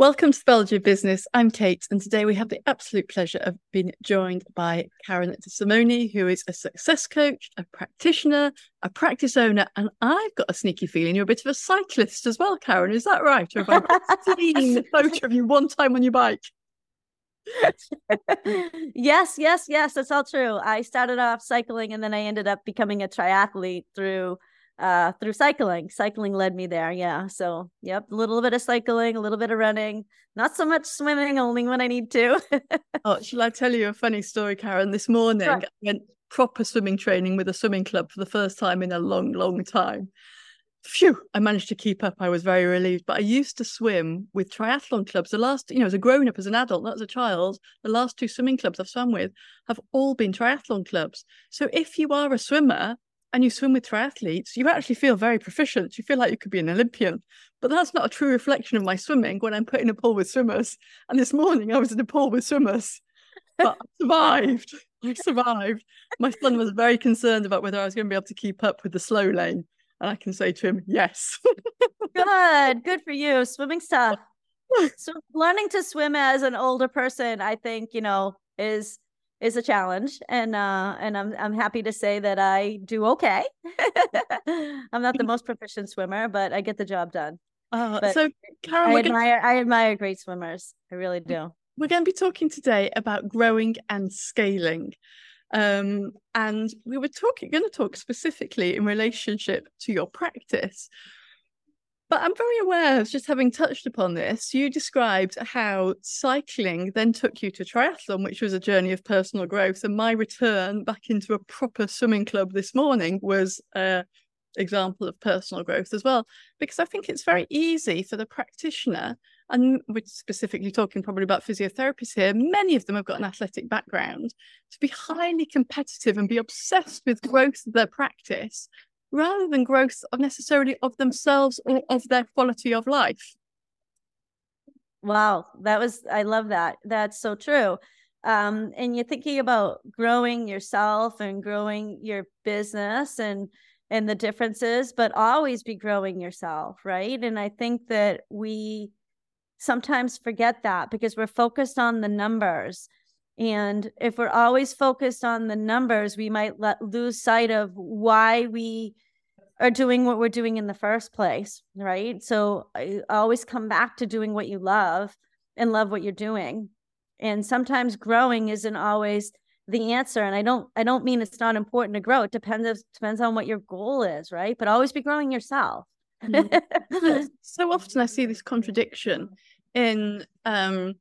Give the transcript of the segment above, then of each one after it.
Welcome to of Business. I'm Kate, and today we have the absolute pleasure of being joined by Karen DeSimone, who is a success coach, a practitioner, a practice owner, and I've got a sneaky feeling you're a bit of a cyclist as well, Karen. Is that right? Or have I seen the photo of you one time on your bike? yes, yes, yes, that's all true. I started off cycling and then I ended up becoming a triathlete through uh, through cycling. Cycling led me there. Yeah. So, yep, a little bit of cycling, a little bit of running, not so much swimming, only when I need to. oh, shall I tell you a funny story, Karen? This morning, sure. I went proper swimming training with a swimming club for the first time in a long, long time. Phew, I managed to keep up. I was very relieved. But I used to swim with triathlon clubs. The last, you know, as a grown up, as an adult, not as a child, the last two swimming clubs I've swum with have all been triathlon clubs. So if you are a swimmer, and you swim with triathletes, you actually feel very proficient. You feel like you could be an Olympian. But that's not a true reflection of my swimming when I'm put in a pool with swimmers. And this morning I was in a pool with swimmers, but I survived. I survived. My son was very concerned about whether I was going to be able to keep up with the slow lane. And I can say to him, yes. good. Good for you. Swimming's tough. So learning to swim as an older person, I think, you know, is is a challenge and uh and I'm I'm happy to say that I do okay. I'm not the most proficient swimmer, but I get the job done. Uh, so Karen, I admire gonna... I admire great swimmers. I really do. We're going to be talking today about growing and scaling. Um, and we were talking going to talk specifically in relationship to your practice but I'm very aware of just having touched upon this. You described how cycling then took you to triathlon, which was a journey of personal growth. And my return back into a proper swimming club this morning was an example of personal growth as well. Because I think it's very easy for the practitioner, and we're specifically talking probably about physiotherapists here, many of them have got an athletic background, to be highly competitive and be obsessed with growth of their practice rather than growth of necessarily of themselves or of their quality of life. Wow, that was I love that. That's so true. Um, and you're thinking about growing yourself and growing your business and and the differences, but always be growing yourself, right? And I think that we sometimes forget that because we're focused on the numbers. And if we're always focused on the numbers, we might let lose sight of why we are doing what we're doing in the first place, right? So I always come back to doing what you love and love what you're doing. And sometimes growing isn't always the answer. And I don't I don't mean it's not important to grow. It depends depends on what your goal is, right? But always be growing yourself. Mm. so often I see this contradiction in um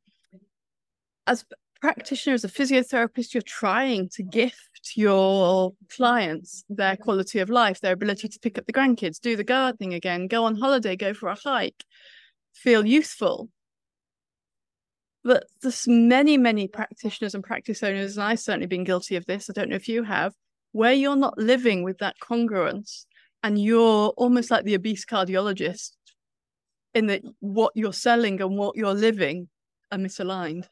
as practitioner, as a physiotherapist, you're trying to gift your clients their quality of life, their ability to pick up the grandkids, do the gardening again, go on holiday, go for a hike, feel youthful. But there's many, many practitioners and practice owners, and I've certainly been guilty of this. I don't know if you have, where you're not living with that congruence and you're almost like the obese cardiologist in that what you're selling and what you're living are misaligned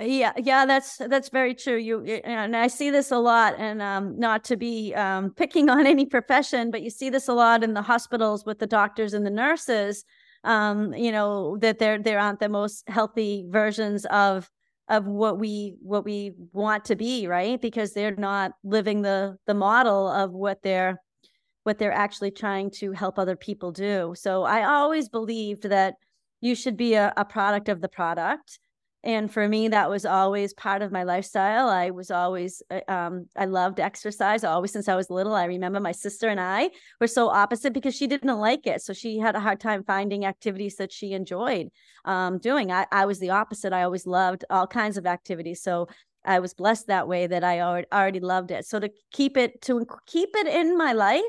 yeah yeah that's that's very true you and i see this a lot and um not to be um picking on any profession but you see this a lot in the hospitals with the doctors and the nurses um you know that they're they aren't the most healthy versions of of what we what we want to be right? Because they're not living the the model of what they're what they're actually trying to help other people do. So i always believed that you should be a, a product of the product and for me that was always part of my lifestyle. I was always uh, um, i loved exercise always since i was little. I remember my sister and i were so opposite because she didn't like it so she had a hard time finding activities that she enjoyed um, doing. I, I was the opposite. I always loved all kinds of activities so i was blessed that way that i already loved it. So to keep it to keep it in my life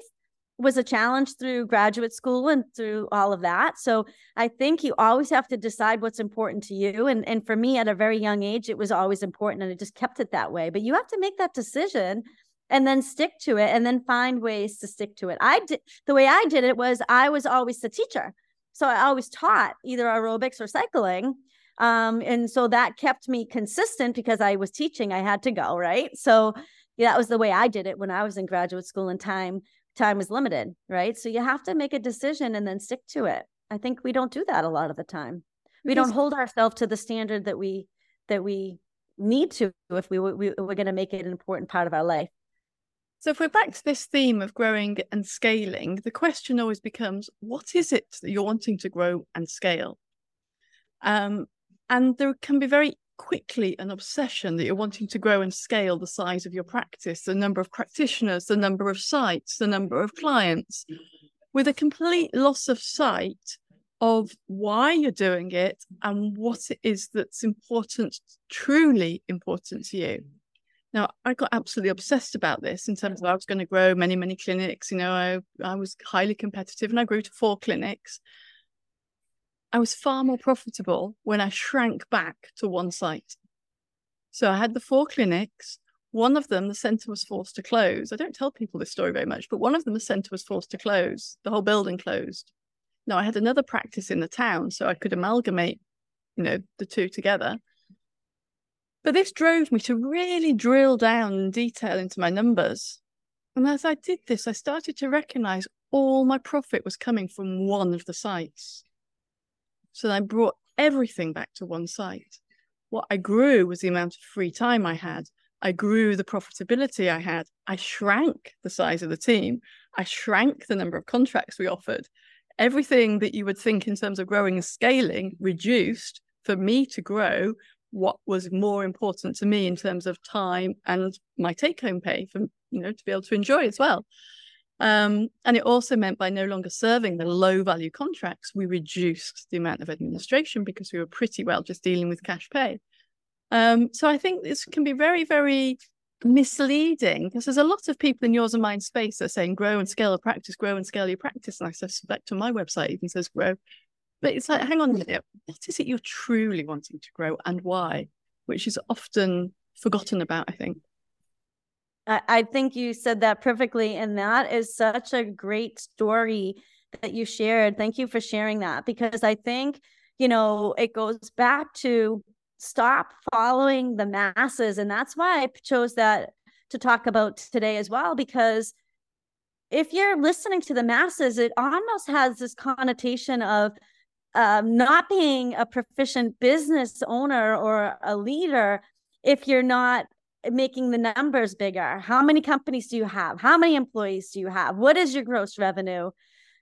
was a challenge through graduate school and through all of that. So I think you always have to decide what's important to you. And and for me at a very young age, it was always important and I just kept it that way. But you have to make that decision and then stick to it and then find ways to stick to it. I did the way I did it was I was always the teacher. So I always taught either aerobics or cycling. Um, and so that kept me consistent because I was teaching, I had to go, right? So yeah, that was the way I did it when I was in graduate school and time time is limited, right? So you have to make a decision and then stick to it. I think we don't do that a lot of the time. We don't hold ourselves to the standard that we that we need to if we, we we're going to make it an important part of our life. So if we're back to this theme of growing and scaling, the question always becomes, what is it that you're wanting to grow and scale? Um, and there can be very quickly an obsession that you're wanting to grow and scale the size of your practice, the number of practitioners, the number of sites, the number of clients, with a complete loss of sight of why you're doing it and what it is that's important, truly important to you. Now, I got absolutely obsessed about this in terms of I was going to grow many, many clinics. You know, I, I was highly competitive and I grew to four clinics. I was far more profitable when I shrank back to one site. So I had the four clinics. One of them, the centre was forced to close. I don't tell people this story very much, but one of them, the centre was forced to close. The whole building closed. Now I had another practice in the town, so I could amalgamate, you know, the two together. But this drove me to really drill down in detail into my numbers. And as I did this, I started to recognize all my profit was coming from one of the sites. So I brought everything back to one site. What I grew was the amount of free time I had. I grew the profitability I had. I shrank the size of the team. I shrank the number of contracts we offered. Everything that you would think in terms of growing and scaling reduced for me to grow what was more important to me in terms of time and my take home pay for you know to be able to enjoy as well um, and it also meant by no longer serving the low value contracts, we reduced the amount of administration because we were pretty well just dealing with cash pay. Um, so I think this can be very, very misleading because there's a lot of people in yours and mine space that are saying grow and scale your practice, grow and scale your practice. And I suspect on my website even says grow. But it's like, hang on a minute, what is it you're truly wanting to grow and why? Which is often forgotten about, I think. I, think you said that perfectly. And that is such a great story that you shared. Thank you for sharing that because I think, you know, it goes back to stop following the masses. And that's why I chose that to talk about today as well, because if you're listening to the masses, it almost has this connotation of um, not being a proficient business owner or a leader if you're not making the numbers bigger? How many companies do you have? How many employees do you have? What is your gross revenue?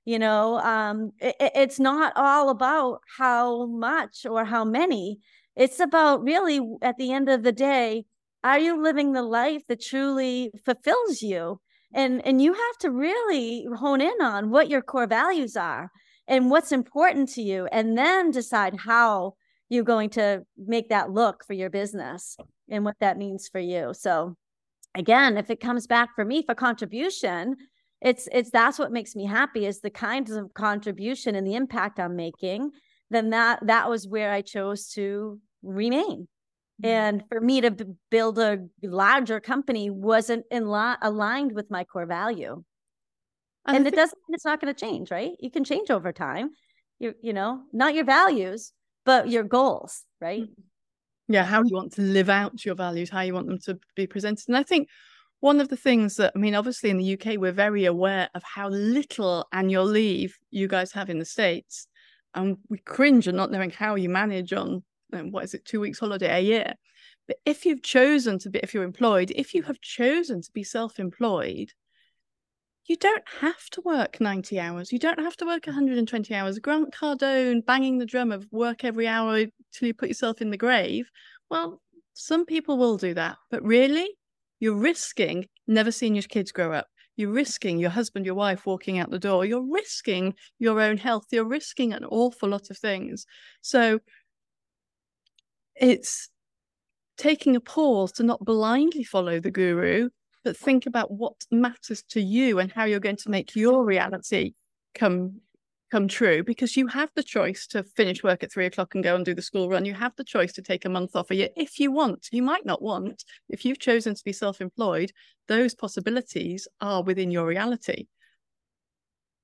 You know um, it, it's not all about how much or how many. It's about really at the end of the day are you living the life that truly fulfills you? And and you have to really hone in on what your core values are and what's important to you and then decide how you're going to make that look for your business and what that means for you. So again, if it comes back for me for contribution, it's it's that's what makes me happy is the kinds of contribution and the impact I'm making. Then that that was where I chose to remain. Mm-hmm. And for me to b- build a larger company wasn't in li- aligned with my core value. And, and it doesn't it's not going to change, right? You can change over time. You you know, not your values, but your goals, right? Mm-hmm yeah how you want to live out your values how you want them to be presented. And i think one of the things that i mean obviously in the uk we're very aware of how little annual leave you guys have in the states and we cringe at not knowing how you manage on um, what is it two weeks holiday a year. But if you've chosen to be if you're employed if you have chosen to be self-employed you don't have to work 90 hours. You don't have to work 120 mm. hours. Grant Cardone banging the drum of work every hour till you put yourself in the grave. Well, some people will do that, but really, you're risking never seeing your kids grow up. You're risking your husband, your wife walking out the door. You're risking your own health. You're risking an awful lot of things. So it's taking a pause to not blindly follow the guru, but think about what matters to you and how you're going to make your reality come come true because you have the choice to finish work at three o'clock and go and do the school run. You have the choice to take a month off a year if you want. You might not want. If you've chosen to be self employed, those possibilities are within your reality.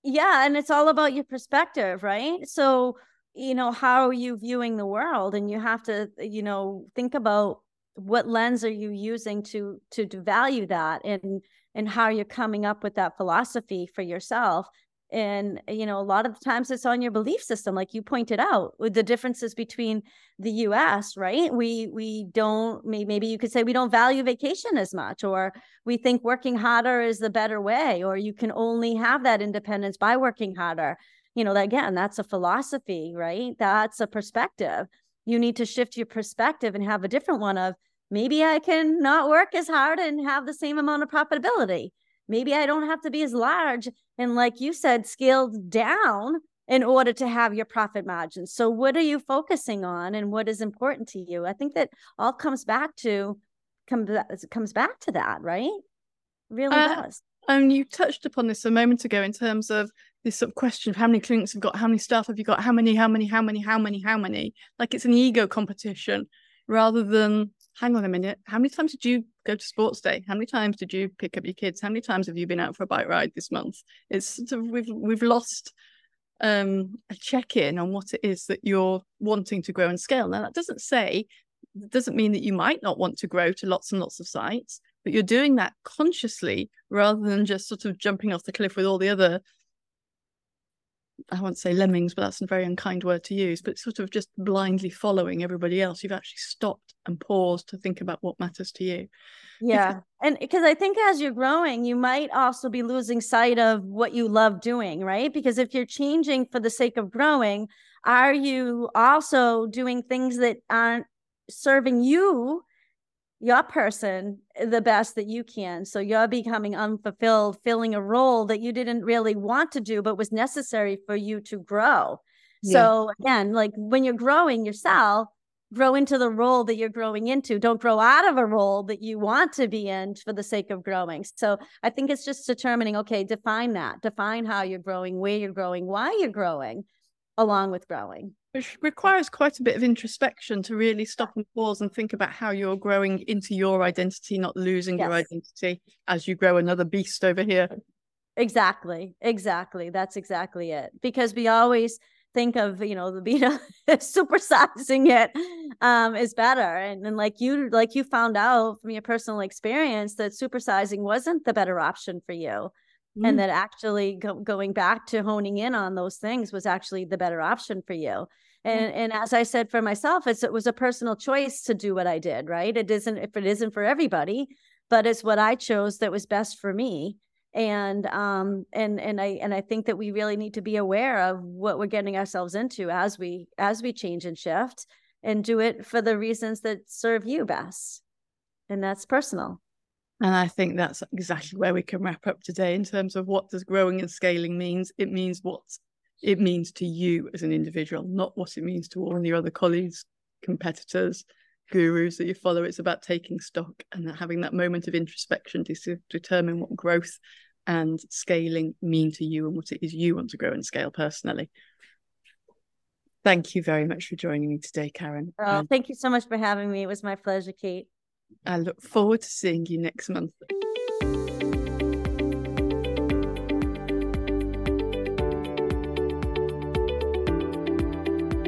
Yeah. And it's all about your perspective, right? So, you know, how are you viewing the world? And you have to, you know, think about what lens are you using to to, to value that and and how you're coming up with that philosophy for yourself? And you know a lot of the times it's on your belief system like you pointed out with the differences between the US right? We we don't maybe you could say we don't value vacation as much or we think working harder is the better way or you can only have that independence by working harder you know again that's a philosophy right? That's a perspective you need to shift your perspective and have a different one of maybe I can not work as hard and have the same amount of profitability maybe I don't have to be as large and, like you said, scaled down in order to have your profit margins. So, what are you focusing on and what is important to you? I think that all comes back to come comes back to that, right? really uh, does. And you touched upon this a moment ago in terms of this sort of question of how many clinics have got, how many staff have you got, how many, how many, how many, how many, how many. Like it's an ego competition rather than hang on a minute, how many times did you go to sports day? How many times did you pick up your kids? How many times have you been out for a bike ride this month? It's sort of, we've we've lost um, a check in on what it is that you're wanting to grow and scale. Now that doesn't say doesn't mean that you might not want to grow to lots and lots of sites, but you're doing that consciously rather than just sort of jumping off the cliff with all the other I won't say lemmings, but that's a very unkind word to use, but sort of just blindly following everybody else. You've actually stopped and paused to think about what matters to you. Yeah. Because- and because I think as you're growing, you might also be losing sight of what you love doing, right? Because if you're changing for the sake of growing, are you also doing things that aren't serving you your person the best that you can. So you're becoming unfulfilled, filling a role that you didn't really want to do, but was necessary for you to grow. Yeah. So again, like when you're growing yourself, grow into the role that you're growing into. Don't grow out of a role that you want to be in for the sake of growing. So I think it's just determining, okay, define that, define how you're growing, where you're growing, why you're growing, along with growing which requires quite a bit of introspection to really stop and pause and think about how you're growing into your identity, not losing yes. your identity as you grow another beast over here. Exactly. Exactly. That's exactly it. Because we always think of, you know, the beta supersizing it um, is better. And, and like you, like you found out from your personal experience that supersizing wasn't the better option for you mm. and that actually go, going back to honing in on those things was actually the better option for you. And and as i said for myself it's it was a personal choice to do what i did right? It isn't if it isn't for everybody but it's what i chose that was best for me. And um and and i and i think that we really need to be aware of what we're getting ourselves into as we as we change and shift and do it for the reasons that serve you best. And that's personal and I think that's exactly where we can wrap up today in terms of what does growing and scaling means. It means what it means to you as an individual, not what it means to all your other colleagues, competitors, gurus that you follow. It's about taking stock and having that moment of introspection to determine what growth and scaling mean to you and what it is you want to grow and scale personally. Thank you very much for joining me today, Karen. Oh, thank you so much for having me. It was my pleasure, Kate. I look forward to seeing you next month.